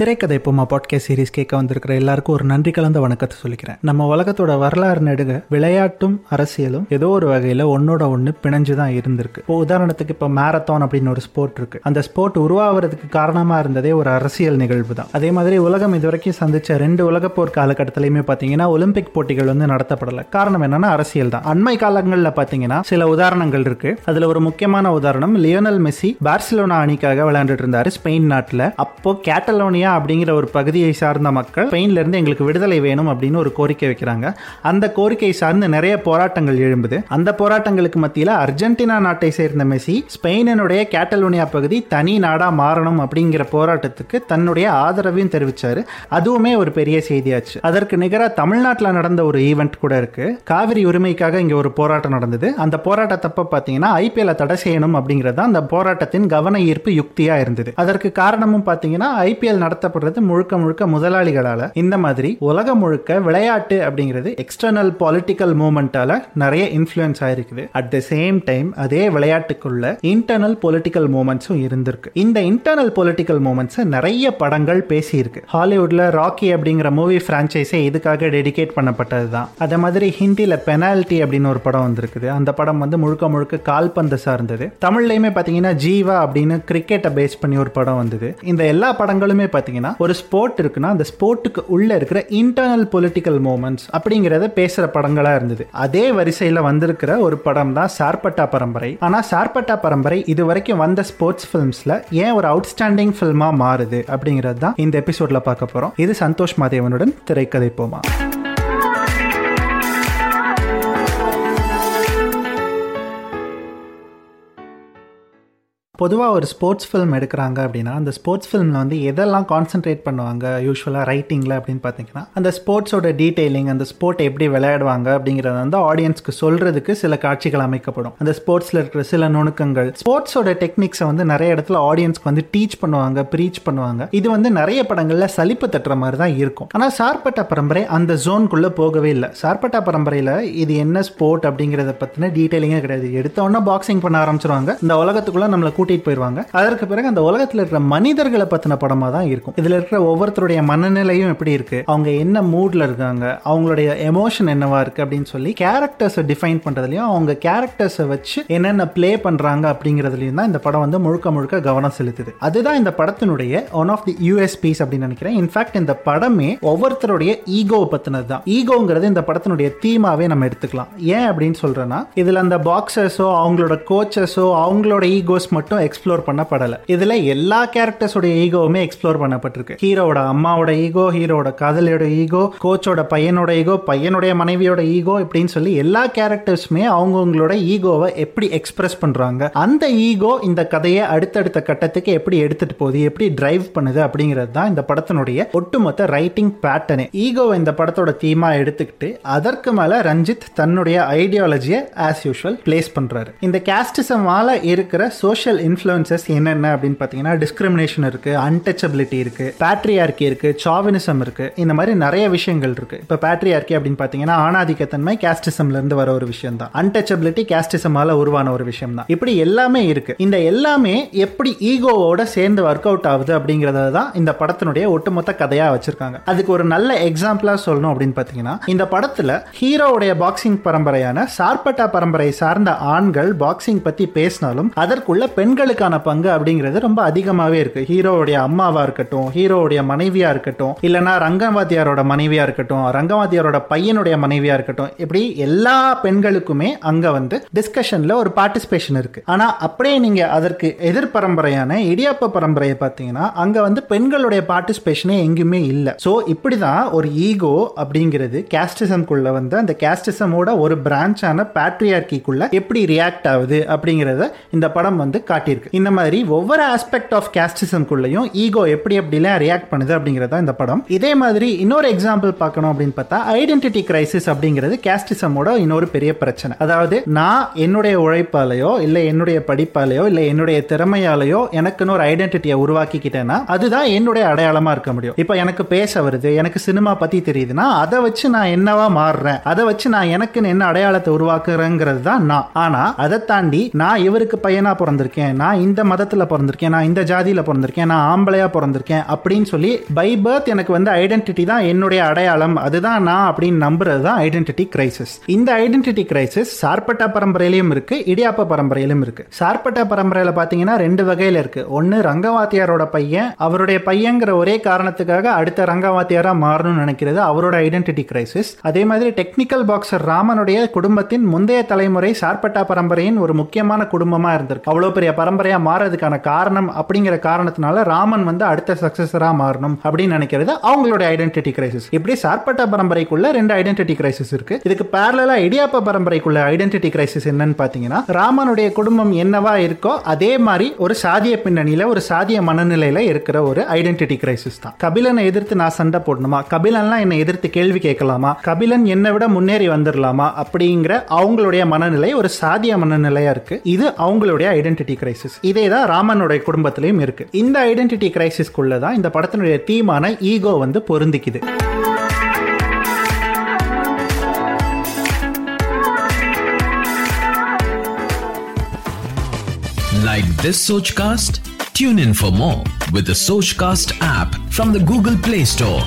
திரைக்கதை பொம்மா podcast series கேட்க வந்திருக்கிற எல்லாருக்கும் ஒரு நன்றி கலந்த வணக்கத்தை சொல்லிக்கிறேன். நம்ம உலகத்தோட வரலாறு நெடுக விளையாட்டும் அரசியலும் ஏதோ ஒரு வகையில் ஒன்னோட ஒன்று பிணைஞ்சு தான் இருந்திருக்கு. இப்போ உதாரணத்துக்கு இப்போ மேரத்தான் அப்படின்னு ஒரு ஸ்போர்ட் இருக்கு. அந்த ஸ்போர்ட் உருவாகிறதுக்கு காரணமாக இருந்ததே ஒரு அரசியல் நிகழ்வு தான் அதே மாதிரி உலகம் இதுவரைக்கும் சந்திச்ச ரெண்டு உலகப்போர் காலகட்டத்திலையுமே பார்த்தீங்கன்னா ஒலிம்பிக் போட்டிகள் வந்து நடத்தப்படலை. காரணம் என்னன்னா அரசியல் தான் அண்மை காலங்களில் பார்த்தீங்கன்னா சில உதாரணங்கள் இருக்கு. அதில் ஒரு முக்கியமான உதாரணம் லியோனல் மெஸ்ஸி பார்சிலோனா அணிக்காக விளையாண்டுட்டு இருந்தாரு ஸ்பெயின் நாட்டில். அப்போ கேட்டலோனியா அப்படிங்கிற ஒரு பகுதியை சார்ந்த மக்கள் ஸ்பெயின்லேருந்து எங்களுக்கு விடுதலை வேணும் அப்படின்னு ஒரு கோரிக்கை வைக்கிறாங்க. அந்த கோரிக்கை சார்ந்து நிறைய போராட்டங்கள் எழும்புது. அந்த போராட்டங்களுக்கு மத்தியில் அர்ஜென்டினா நாட்டை சேர்ந்த மெஸ்ஸி ஸ்பெயினுடைய கேட்டலோனியா பகுதி தனி நாடா மாறணும் அப்படிங்கிற போராட்டத்துக்கு தன்னுடைய ஆதரவையும் தெரிவித்தார் அதுவுமே ஒரு பெரிய செய்தியாச்சு. அதற்கு நிகராக தமிழ்நாட்டில் நடந்த ஒரு ஈவெண்ட் கூட இருக்கு. காவிரி உரிமைக்காக இங்க ஒரு போராட்டம் நடந்தது. அந்த போராட்டத்தப்ப பார்த்தீங்கன்னா ஐபிஎல் தடை செய்யணும் அப்படிங்கிறது அந்த போராட்டத்தின் கவன ஈர்ப்பு யுக்தியா இருந்தது. அதற்கு காரணமும் பார்த்தீங்கன்னா ஐபிஎல் நடத்த நடத்தப்படுறது முழுக்க முழுக்க முதலாளிகளால. இந்த மாதிரி உலகம் முழுக்க விளையாட்டு அப்படிங்கிறது எக்ஸ்டர்னல் பொலிட்டிக்கல் மூமெண்டால நிறைய இன்ஃபுளுன்ஸ் ஆயிருக்குது. அட் த சேம் டைம் அதே விளையாட்டுக்குள்ள இன்டர்னல் பொலிட்டிக்கல் மூமெண்ட்ஸும் இருந்திருக்கு. இந்த இன்டர்னல் பொலிட்டிக்கல் மூமெண்ட்ஸ் நிறைய படங்கள் பேசியிருக்கு. ஹாலிவுட்ல ராக்கி அப்படிங்கிற மூவி பிரான்ச்சைஸே இதுக்காக டெடிகேட் பண்ணப்பட்டது தான் அதே மாதிரி ஹிந்தியில பெனால்டி அப்படின்னு ஒரு படம் வந்திருக்குது. அந்த படம் வந்து முழுக்க முழுக்க கால்பந்து சார்ந்தது. தமிழ்லையுமே பார்த்தீங்கன்னா ஜீவா அப்படின்னு கிரிக்கெட்டை பேஸ் பண்ணி ஒரு படம் வந்தது. இந்த எல்லா படங்களுமே பார்த்தீங்கன்னா ஒரு ஸ்போர்ட் இருக்குன்னா அந்த ஸ்போர்ட்டுக்கு உள்ள இருக்கிற இன்டர்னல் பொலிட்டிக்கல் மூமெண்ட்ஸ் அப்படிங்கிறத பேசுற படங்களா இருந்தது. அதே வரிசையில் வந்திருக்கிற ஒரு படம் தான் சார்பட்டா பரம்பரை. ஆனால் சார்பட்டா பரம்பரை இது வரைக்கும் வந்த ஸ்போர்ட்ஸ் ஃபிலிம்ஸில் ஏன் ஒரு அவுட்ஸ்டாண்டிங் ஃபில்மா மாறுது அப்படிங்கிறது தான் இந்த எபிசோட்ல பார்க்க போறோம். இது சந்தோஷ் மாதேவனுடன் திரைக்கதை போமா. பொதுவாக ஒரு ஸ்போர்ட்ஸ் ஃபிலிம் எடுக்கிறாங்க அப்படின்னா அந்த ஸ்போர்ட்ஸ் ஃபிலிமில் வந்து எதெல்லாம் கான்சென்ட்ரேட் பண்ணுவாங்க யூஸ்வலாக ரைட்டிங்கில் அப்படின்னு பார்த்தீங்கன்னா அந்த ஸ்போர்ட்ஸோட டீட்டெயிலிங் அந்த ஸ்போர்ட் எப்படி விளையாடுவாங்க அப்படிங்கிறத வந்து ஆடியன்ஸ்க்கு சொல்கிறதுக்கு சில காட்சிகள் அமைக்கப்படும். அந்த ஸ்போர்ட்ஸில் இருக்கிற சில நுணுக்கங்கள். ஸ்போர்ட்ஸோட டெக்னிக்ஸை வந்து நிறைய இடத்துல ஆடியன்ஸ்க்கு வந்து டீச் பண்ணுவாங்க ப்ரீச் பண்ணுவாங்க. இது வந்து நிறைய படங்களில் சலிப்பு தட்டுற மாதிரி தான் இருக்கும். ஆனால் சார்பட்டா பரம்பரை அந்த ஜோனுக்குள்ளே போகவே இல்லை. சார்பட்டா பரம்பரையில் இது என்ன ஸ்போர்ட் அப்படிங்கிறத பற்றின டீட்டெயிலிங்கே கிடையாது. எடுத்தோன்னா பாக்ஸிங் பண்ண ஆரம்பிச்சிருவாங்க. இந்த உலகத்துக்குள்ளே நம்மளை கூட்டி கூட்டிட்டு போயிடுவாங்க அதற்கு பிறகு அந்த உலகத்தில் இருக்கிற மனிதர்களை பத்தின படமா தான் இருக்கும். இதுல இருக்கிற ஒவ்வொருத்தருடைய மனநிலையும் எப்படி இருக்கு? அவங்க என்ன மூட்ல இருக்காங்க? அவங்களுடைய எமோஷன் என்னவா இருக்கு அப்படின்னு சொல்லி கேரக்டர்ஸை டிஃபைன் பண்றதுலயும் அவங்க கேரக்டர்ஸை வச்சு என்னென்ன பிளே பண்றாங்க அப்படிங்கிறதுலயும் தான் இந்த படம் வந்து முழுக்க முழுக்க கவனம் செலுத்துது. அதுதான் இந்த படத்தினுடைய ஒன் ஆஃப் தி யூஎஸ்பிஸ் அப்படின்னு நினைக்கிறேன். இன்ஃபேக்ட் இந்த படமே ஒவ்வொருத்தருடைய ஈகோ பத்தினது தான் ஈகோங்கிறது இந்த படத்தினுடைய தீமாவே நம்ம எடுத்துக்கலாம். ஏன் அப்படின்னு சொல்றேன்னா இதுல அந்த பாக்ஸர்ஸோ அவங்களோட கோச்சஸோ அவங்களோட ஈகோஸ் மட்டும் எக்ஸ்ப்ளோர் பண்ணப்படலை. இதுல எல்லா கேரக்டர்ஸோட ஈகோவுமே எக்ஸ்ப்ளோர் பண்ணப்பட்டிருக்கு. ஹீரோவோட அம்மாவோட ஈகோ ஹீரோட காதலியோட ஈகோ கோச்சோட பையனோட ஈகோ பையனுடைய மனைவியோட ஈகோ இப்படின்னு சொல்லி எல்லா கேரக்டர்ஸுமே அவங்கவுங்களோட ஈகோவை எப்படி எக்ஸ்பிரஸ் பண்றாங்க அந்த ஈகோ இந்த கதையை அடுத்தடுத்த கட்டத்துக்கு எப்படி எடுத்துட்டு போகுது எப்படி டிரைவ் பண்ணுது அப்படிங்கிறது தான் இந்த படத்தினுடைய ஒட்டுமொத்த ரைட்டிங் பேட்டர்னே ஈகோவை இந்த படத்தோட தீமா எடுத்துக்கிட்டு அதற்கு மேலே ரஞ்சித் தன்னுடைய ஐடியாலஜியை ஆஸ் யூஷுவல் பிளேஸ் பண்றாரு. இந்த கேஸ்டிசமால இருக்கிற சோஷியல் இன்ஃப்ளூயன்சஸ் என்னென்ன அப்படின்னு பார்த்தீங்கன்னா டிஸ்கிரிமினேஷன் இருக்கு அன்டச்சபிலிட்டி இருக்கு பேட்ரியார்கி இருக்கு சாவினிசம் இருக்கு இந்த மாதிரி நிறைய விஷயங்கள் இருக்கு. இப்போ பேட்ரியார்கி அப்படின்னு பார்த்தீங்கன்னா ஆணாதிக்கத்தன்மை கேஸ்டிசம்லேருந்து வர ஒரு விஷயம் தான் அன்டச்சபிலிட்டி கேஸ்டிசமால உருவான ஒரு விஷயம் தான் இப்படி எல்லாமே இருக்கு. இந்த எல்லாமே எப்படி ஈகோவோட சேர்ந்து ஒர்க் அவுட் ஆகுது அப்படிங்கறத தான் இந்த படத்தினுடைய ஒட்டுமொத்த கதையா வச்சிருக்காங்க. அதுக்கு ஒரு நல்ல எக்ஸாம்பிளா சொல்லணும் அப்படின்னு பார்த்தீங்கன்னா இந்த படத்துல ஹீரோவுடைய பாக்ஸிங் பரம்பரையான சார்பட்டா பரம்பரை சார்ந்த ஆண்கள் பாக்ஸிங் பத்தி பேசினாலும் அதற்குள்ள பெண் பெண்களுக்கான பங்கு அப்படிங்கிறது ரொம்ப அதிகமாகவே இருக்கு. ஹீரோவுடைய அம்மாவா இருக்கட்டும் ஹீரோவுடைய மனைவியா இருக்கட்டும் இல்லைனா ரங்கவாத்தியாரோட மனைவியா இருக்கட்டும் ரங்கவாத்தியாரோட பையனுடைய மனைவியா இருக்கட்டும் இப்படி எல்லா பெண்களுக்குமே அங்க வந்து டிஸ்கஷன்ல ஒரு பார்ட்டிசிபேஷன் இருக்கு. ஆனா அப்படியே நீங்க அதற்கு எதிர் பரம்பரையான இடியாப்ப பரம்பரையை பார்த்தீங்கன்னா அங்க வந்து பெண்களுடைய பார்ட்டிசிபேஷனே எங்கேயுமே இல்லை. ஸோ இப்படிதான் ஒரு ஈகோ அப்படிங்கிறது கேஸ்டிசம்குள்ள வந்து அந்த கேஸ்டிசமோட ஒரு பிரான்ச்சான பேட்ரியார்கிக்குள்ள எப்படி ரியாக்ட் ஆகுது அப்படிங்கிறத இந்த படம் வந்து காட்டியிருக்கு. இந்த மாதிரி ஒவ்வொரு ஆஸ்பெக்ட் ஆஃப் கேஸ்டிசம்குள்ளேயும் ஈகோ எப்படி எப்படிலாம் ரியாக்ட் பண்ணுது அப்படிங்கிறது தான் இந்த படம். இதே மாதிரி இன்னொரு எக்ஸாம்பிள் பார்க்கணும் அப்படின்னு பார்த்தா ஐடென்டிட்டி கிரைசிஸ் அப்படிங்கிறது கேஸ்டிசமோட இன்னொரு பெரிய பிரச்சனை. அதாவது நான் என்னுடைய உழைப்பாலையோ இல்லை என்னுடைய படிப்பாலையோ இல்லை என்னுடைய திறமையாலேயோ எனக்குன்னு ஒரு ஐடென்டிட்டியை உருவாக்கிக்கிட்டேன்னா அதுதான் என்னுடைய அடையாளமாக இருக்க முடியும். இப்போ எனக்கு பேச வருது எனக்கு சினிமா பற்றி தெரியுதுன்னா அதை வச்சு நான் என்னவா மாறுறேன்? அதை வச்சு நான் எனக்குன்னு என்ன அடையாளத்தை உருவாக்குறேங்கிறது தான் நான். ஆனால் அதை தாண்டி நான் இவருக்கு பையனாக பிறந்திருக்கேன் நான் இந்த மதத்தில் பிறந்திருக்கேன் நான் இந்த ஜாதியில் பிறந்திருக்கேன் நான் ஆம்பளையா பிறந்திருக்கேன் அப்படின்னு சொல்லி பை பர்த் எனக்கு வந்து ஐடென்டிட்டி தான் என்னுடைய அடையாளம். அதுதான் நான் அப்படின்னு நம்புறது தான் ஐடென்டிட்டி கிரைசிஸ் இந்த ஐடென்டிட்டி கிரைசிஸ் சார்பட்டா பரம்பரையிலும் இருக்கு இடியாப்ப பரம்பரையிலும் இருக்கு. சார்பட்டா பரம்பரையில் பார்த்தீங்கன்னா ரெண்டு வகையில் இருக்கு. ஒன்னு ரங்கவாத்தியாரோட பையன் அவருடைய பையங்கிற ஒரே காரணத்துக்காக அடுத்த ரங்கவாத்தியாராக மாறணும்னு நினைக்கிறது அவரோட ஐடென்டிட்டி கிரைசிஸ் அதே மாதிரி டெக்னிக்கல் பாக்ஸர் ராமனுடைய குடும்பத்தின் முந்தைய தலைமுறை சார்பட்டா பரம்பரையின் ஒரு முக்கியமான குடும்பமாக இருந்திருக்கு. அவ்வளோ பெரிய பரம்பரையாக மாறதுக்கான காரணம் அப்படிங்கிற காரணத்தினால ராமன் வந்து அடுத்த சக்சஸராக மாறணும் அப்படின்னு நினைக்கிறது அவங்களுடைய ஐடென்டிட்டி கிரைசிஸ் இப்படி சார்பட்டா பரம்பரைக்குள்ள ரெண்டு ஐடென்டிட்டி கிரைசிஸ் இருக்கு. இதுக்கு பேரலா இடியாப்ப பரம்பரைக்குள்ள ஐடென்டிட்டி கிரைசிஸ் என்னன்னு பாத்தீங்கன்னா ராமனுடைய குடும்பம் என்னவா இருக்கோ அதே மாதிரி ஒரு சாதிய பின்னணியில ஒரு சாதிய மனநிலையில இருக்கிற ஒரு ஐடென்டிட்டி கிரைசிஸ் தான். கபிலனை எதிர்த்து நான் சண்டை போடணுமா? கபிலன்லாம் என்னை எதிர்த்து கேள்வி கேட்கலாமா? கபிலன் என்னை விட முன்னேறி வந்துடலாமா அப்படிங்கிற அவங்களுடைய மனநிலை ஒரு சாதிய மனநிலையா இருக்கு. இது அவங்களுடைய ஐடென்டிட்டி கிரைசிஸ் கிரைசிஸ் இதே தான் ராமனுடைய குடும்பத்திலையும் இருக்கு இந்த ஐடென்டிட்டி கிரைசிஸ்க்குள்ள தான் இந்த படத்தினுடைய தீமான ஈகோ வந்து பொருந்திக்குது Like this Sochcast? Tune in for more with the Sochcast app from the Google Play Store.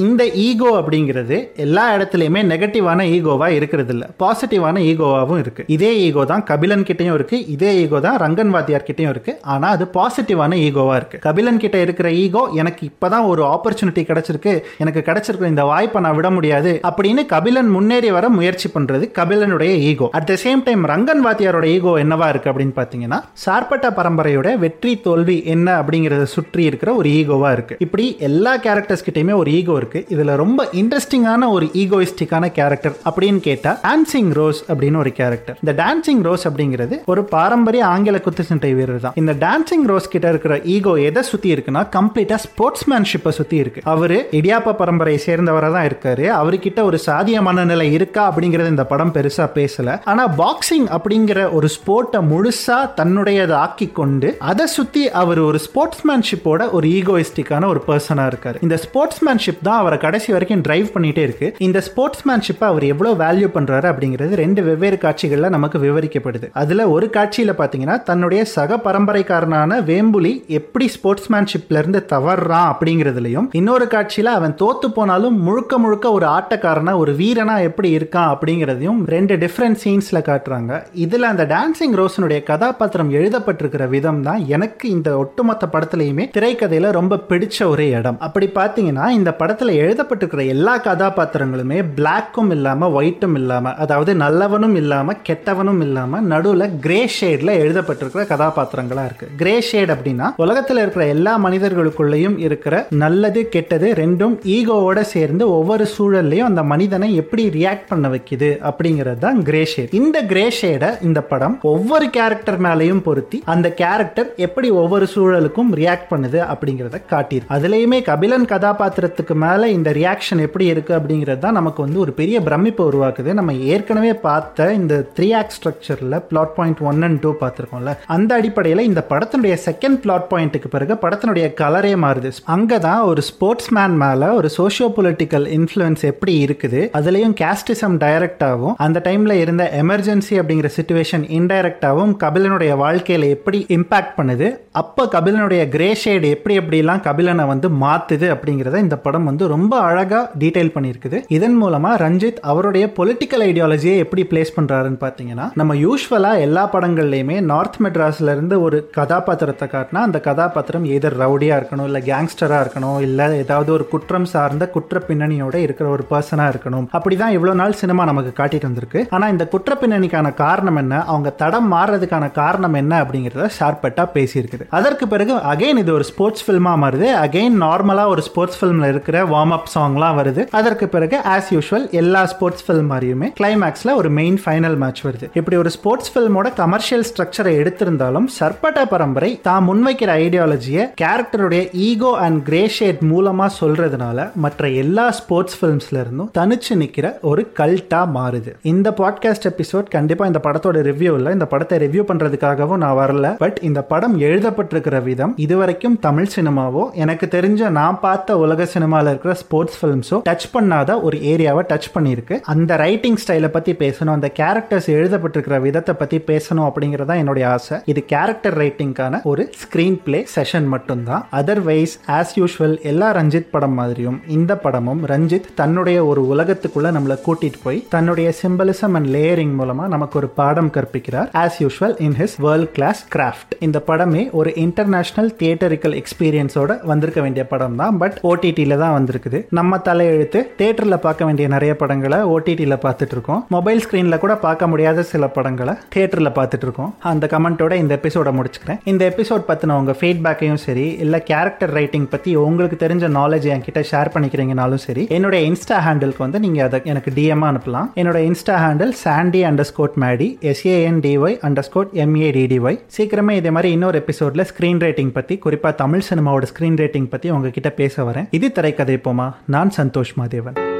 இந்த ஈகோ அப்படிங்கிறது எல்லா இடத்துலையுமே நெகட்டிவான ஈகோவா இருக்கிறது இல்லை பாசிட்டிவான ஈகோவாகவும் இருக்கு. இதே ஈகோ தான் கபிலன் கிட்டேயும் இருக்கு. இதே ஈகோ தான் ரங்கன் வாத்தியார் கிட்டயும் இருக்கு. ஆனா அது பாசிட்டிவான ஈகோவா இருக்கு. கபிலன் கிட்ட இருக்கிற ஈகோ எனக்கு இப்பதான் ஒரு ஆப்பர்ச்சுனிட்டி கிடைச்சிருக்கு. எனக்கு கிடைச்சிருக்கிற இந்த வாய்ப்பை நான் விட முடியாது அப்படின்னு கபிலன் முன்னேறி வர முயற்சி பண்றது கபிலனுடைய ego. At the same time Rangan வாத்தியாரோட ego என்னவா இருக்கு அப்படின்னு பாத்தீங்கன்னா சார்பட்ட பரம்பரையோட வெற்றி தோல்வி என்ன அப்படிங்கறத சுற்றி இருக்கிற ஒரு ஈகோவா இருக்கு. இப்படி எல்லா கேரக்டர்ஸ் கிட்டயுமே ஒரு ஈகோ இருக்கு. இதுல ரொம்ப இன்ட்ரெஸ்டிங்கான ஒரு ஈகோயிஸ்டிக்கான கேரக்டர் அப்படின்னு கேட்டா டான்சிங் ரோஸ் அப்படின்னு ஒரு கேரக்டர் இந்த டான்சிங் ரோஸ் அப்படிங்கிறது ஒரு பாரம்பரிய ஆங்கில குத்துச்சண்டை வீரர் தான். இந்த டான்சிங் ரோஸ் கிட்ட இருக்கிற ஈகோ எதை சுத்தி இருக்குன்னா கம்ப்ளீட்டா ஸ்போர்ட்ஸ்மேன்ஷிப்பை சுத்தி இருக்கு. அவரு இடியாப்ப பரம்பரையை சேர்ந்தவரா தான் இருக்காரு. அவர்கிட்ட ஒரு சாதிய மனநிலை இருக்கா அப்படிங்கறது இந்த படம் பெருசா பேசல. ஆனா பாக்ஸிங் அப்படிங்கிற ஒரு ஸ்போர்ட்டை முழுசா தன்னுடையதை ஆக்கி கொண்டு அதை சுத்தி அவர் ஒரு ஸ்போர்ட்ஸ்மேன்ஷிப்போட ஒரு ஈகோயிஸ்டிக்கான ஒரு பர்சனா இருக்காரு. இந்த ஸ்போர்ட்ஸ்மேன்ஷிப் தான் அவரை கடைசி வரைக்கும் டிரைவ் பண்ணிட்டே இருக்கு. இந்த ஸ்போர்ட்ஸ்மேன்ஷிப்பை அவர் எவ்வளவு வேல்யூ பண்றாரு அப்படிங்கிறது ரெண்டு வெவ்வேறு காட்சிகள்ல நமக்கு விவரிக்கப்படுது. அதுல ஒரு காட்சியில பாத்தீங்கன்னா தன்னுடைய சக பரம்பரைக்காரனான வேம்புலி எப்படி ஸ்போர்ட்ஸ்மேன்ஷிப்ல இருந்து தவறான் அப்படிங்கிறதுலயும் இன்னொரு காட்சியில அவன் தோத்து போனாலும் முழுக்க முழுக்க ஒரு ஆட்டக்காரனா ஒரு வீரனா எப்படி இருக்கான் அப்படிங்கிறதையும் ரெண்டு டிஃப்ரெண்ட் சீன்ஸ்ல காட்டுறாங்க. இதுல அந்த டான்சிங் ரோஸனுடைய கதாபாத்திரம் எழுதப்பட்டிருக்கிற விதம் தான் எனக்கு இந்த ஒட்டுமொத்த படத்துலயுமே திரைக்கதையில ரொம்ப பிடிச்ச ஒரே இடம். அப்படி பாத்தீங்கன்னா இந்த படத்தை எழுதப்பட்டிருக்கிற எல்லா கதாபாத்திரங்களுமே பிளாக்கும் இல்லாமல் ஒயிட்டும் இல்லாமல் அதாவது நல்லவனும் இல்லாமல் கெட்டவனும் இல்லாமல் நடுவில் கிரே ஷேடில் எழுதப்பட்டிருக்கிற கதாபாத்திரங்களா இருக்கு. கிரே ஷேட் அப்படின்னா உலகத்துல இருக்கிற எல்லா மனிதர்களுக்குள்ளேயும் இருக்கிற நல்லது கெட்டது ரெண்டும் ஈகோவோட சேர்ந்து ஒவ்வொரு சூழல்லையும் அந்த மனிதனை எப்படி ரியாக்ட் பண்ண வைக்குது அப்படிங்கிறது தான் கிரே ஷேட் இந்த கிரே ஷேடை இந்த படம் ஒவ்வொரு கேரக்டர் மேலேயும் பொருத்தி அந்த கேரக்டர் எப்படி ஒவ்வொரு சூழலுக்கும் ரியாக்ட் பண்ணுது அப்படிங்கிறத காட்டியிருக்கு. அதுலேயுமே கபிலன் கதாபாத்திரத்துக்கு மேல இந்த ரியாக்ஷன் எப்படி இருக்கு அப்படிங்கிறது தான் நமக்கு வந்து ஒரு பெரிய பிரமிப்பை உருவாக்குது. நம்ம ஏற்கனவே பார்த்த இந்த த்ரீ ஆக்ட் ஸ்ட்ரக்சரில் plot point one and two பார்த்துருக்கோம்ல. அந்த அடிப்படையில் இந்த படத்தினுடைய செகண்ட் பிளாட் பாயிண்ட்டுக்கு பிறகு படத்தினுடைய கலரே மாறுது. அங்கே தான் ஒரு ஸ்போர்ட்ஸ் மேன் மேல ஒரு சோஷியோ பொலிட்டிக்கல் இன்ஃப்ளூயன்ஸ் எப்படி இருக்குது அதுலேயும் கேஸ்டிசம் டைரக்டாகவும் அந்த டைமில் இருந்த எமர்ஜென்சி அப்படிங்கிற சுச்சுவேஷன் இன்டைரக்டாகவும் கபிலனுடைய வாழ்க்கையில எப்படி இம்பாக்ட் பண்ணுது அப்போ கபிலனுடைய கிரே ஷேடு எப்படி எப்படிலாம் கபிலனை வந்து மாற்றுது அப்படிங்கிறத இந்த படம் வந்து ரொம்ப அழகா டீடைல் பண்ணியிருக்குது. இதன் மூலமா ரஞ்சித் அவருடைய பொலிட்டிக்கல் ஐடியாலஜியை எப்படி பிளேஸ் பண்றாருன்னு பாத்தீங்கன்னா நம்ம யூஸ்வலா எல்லா படங்கள்லயுமே நார்த் மெட்ராஸ்ல இருந்து ஒரு கதாபாத்திரத்தை காட்டினா அந்த கதாபாத்திரம் எதர் ரவுடியா இருக்கணும் இல்ல கேங்ஸ்டரா இருக்கணும் இல்ல ஏதாவது ஒரு குற்றம் சார்ந்த குற்ற பின்னணியோட இருக்கிற ஒரு பர்சனா இருக்கணும். அப்படிதான் இவ்வளவு நாள் சினிமா நமக்கு காட்டிட்டு வந்திருக்கு. ஆனா இந்த குற்ற பின்னணிக்கான காரணம் என்ன? அவங்க தடம் மாறுறதுக்கான காரணம் என்ன அப்படிங்கறத ஷார்பட்டா பேசியிருக்குது. அதற்கு பிறகு அகைன் இது ஒரு ஸ்போர்ட்ஸ் ஃபில்மா மாறுது. அகைன் நார்மலா ஒரு ஸ்போர்ட்ஸ் ஃபில்ம்ல இருக்கிற வார்ம் அப் சாங்லாம் வருது. அதற்கு பிறகு ஆஸ் யூஷுவல் எல்லா ஸ்போர்ட்ஸ் ஃபில்ம் மாதிரியுமே கிளைமேக்ஸில் ஒரு மெயின் ஃபைனல் மேட்ச் வருது. இப்படி ஒரு ஸ்போர்ட்ஸ் ஃபில்மோட கமர்ஷியல் ஸ்ட்ரக்சரை எடுத்திருந்தாலும் சர்பட்ட பரம்பரை தான் முன்வைக்கிற ஐடியாலஜியை கேரக்டருடைய ஈகோ அண்ட் கிரே ஷேட் மூலமாக சொல்றதுனால மற்ற எல்லா ஸ்போர்ட்ஸ் ஃபில்ம்ஸ்ல இருந்தும் தனிச்சு நிற்கிற ஒரு கல்ட்டாக மாறுது. இந்த பாட்காஸ்ட் எபிசோட் கண்டிப்பாக இந்த படத்தோட ரிவ்யூ இல்லை. இந்த படத்தை ரிவ்யூ பண்ணுறதுக்காகவும் நான் வரல. பட் இந்த படம் எழுதப்பட்டிருக்கிற விதம் இதுவரைக்கும் தமிழ் சினிமாவோ எனக்கு தெரிஞ்ச நான் பார்த்த உலக சினிமாவில் இருக்கிற ஸ்போர்ட்ஸ் ஃபிலிம்ஸும் டச் பண்ணாத ஒரு ஏரியாவை டச் பண்ணியிருக்கு. அந்த ரைட்டிங் ஸ்டைலை பற்றி பேசணும் அந்த கேரக்டர்ஸ் எழுதப்பட்டிருக்கிற விதத்தை பற்றி பேசணும் அப்படிங்கிறதா என்னுடைய ஆசை. இது கேரக்டர் ரைட்டிங்கான ஒரு ஸ்க்ரீன் பிளே செஷன் மட்டும்தான். அதர்வைஸ் ஆஸ் யூஷுவல் எல்லா ரஞ்சித் படம் மாதிரியும் இந்த படமும் ரஞ்சித் தன்னுடைய ஒரு உலகத்துக்குள்ள நம்மளை கூட்டிட்டு போய் தன்னுடைய சிம்பலிசம் அண்ட் லேயரிங் மூலமா நமக்கு ஒரு பாடம் கற்பிக்கிறார். As usual in his world class craft இந்த படமே ஒரு இன்டர்நேஷனல் தியேட்டரிக்கல் எக்ஸ்பீரியன்ஸோட வந்திருக்க வேண்டிய படம் தான் பட் ஓடிடியில தான் வந்திருக்குது. நம்ம தலையெழுத்து தேட்டரில் பார்க்க வேண்டிய நிறைய படங்களை ஓடிடியில் பார்த்துட்டு இருக்கோம் மொபைல் ஸ்கிரீன்ல கூட பார்க்க முடியாத சில படங்களை தேட்டரில் பார்த்துட்டு இருக்கோம் அந்த கமெண்ட்டோட இந்த எபிசோட முடிச்சுக்கிறேன். இந்த எபிசோட் பத்தின உங்க ஃபீட்பேக்கையும் சரி இல்ல கேரக்டர் ரைட்டிங் பத்தி உங்களுக்கு தெரிஞ்ச நாலேஜ் என்கிட்ட ஷேர் பண்ணிக்கிறீங்கனாலும் சரி என்னுடைய இன்ஸ்டா ஹேண்டிலுக்கு வந்து நீங்க அதை எனக்கு டிஎம் அனுப்பலாம். என்னோட Insta handle Sandy underscore Maddy S A N D Y underscore M A D D Y சீக்கிரமே இதே மாதிரி இன்னொரு எபிசோட்ல ஸ்கிரீன் ரேட்டிங் பத்தி குறிப்பா தமிழ் சினிமாவோட ஸ்கிரீன் ரேட்டிங் பத்தி உங்ககிட்ட பேச வரேன். இது திரைக்கதை போமா நான் சந்தோஷ் மாதேவன்.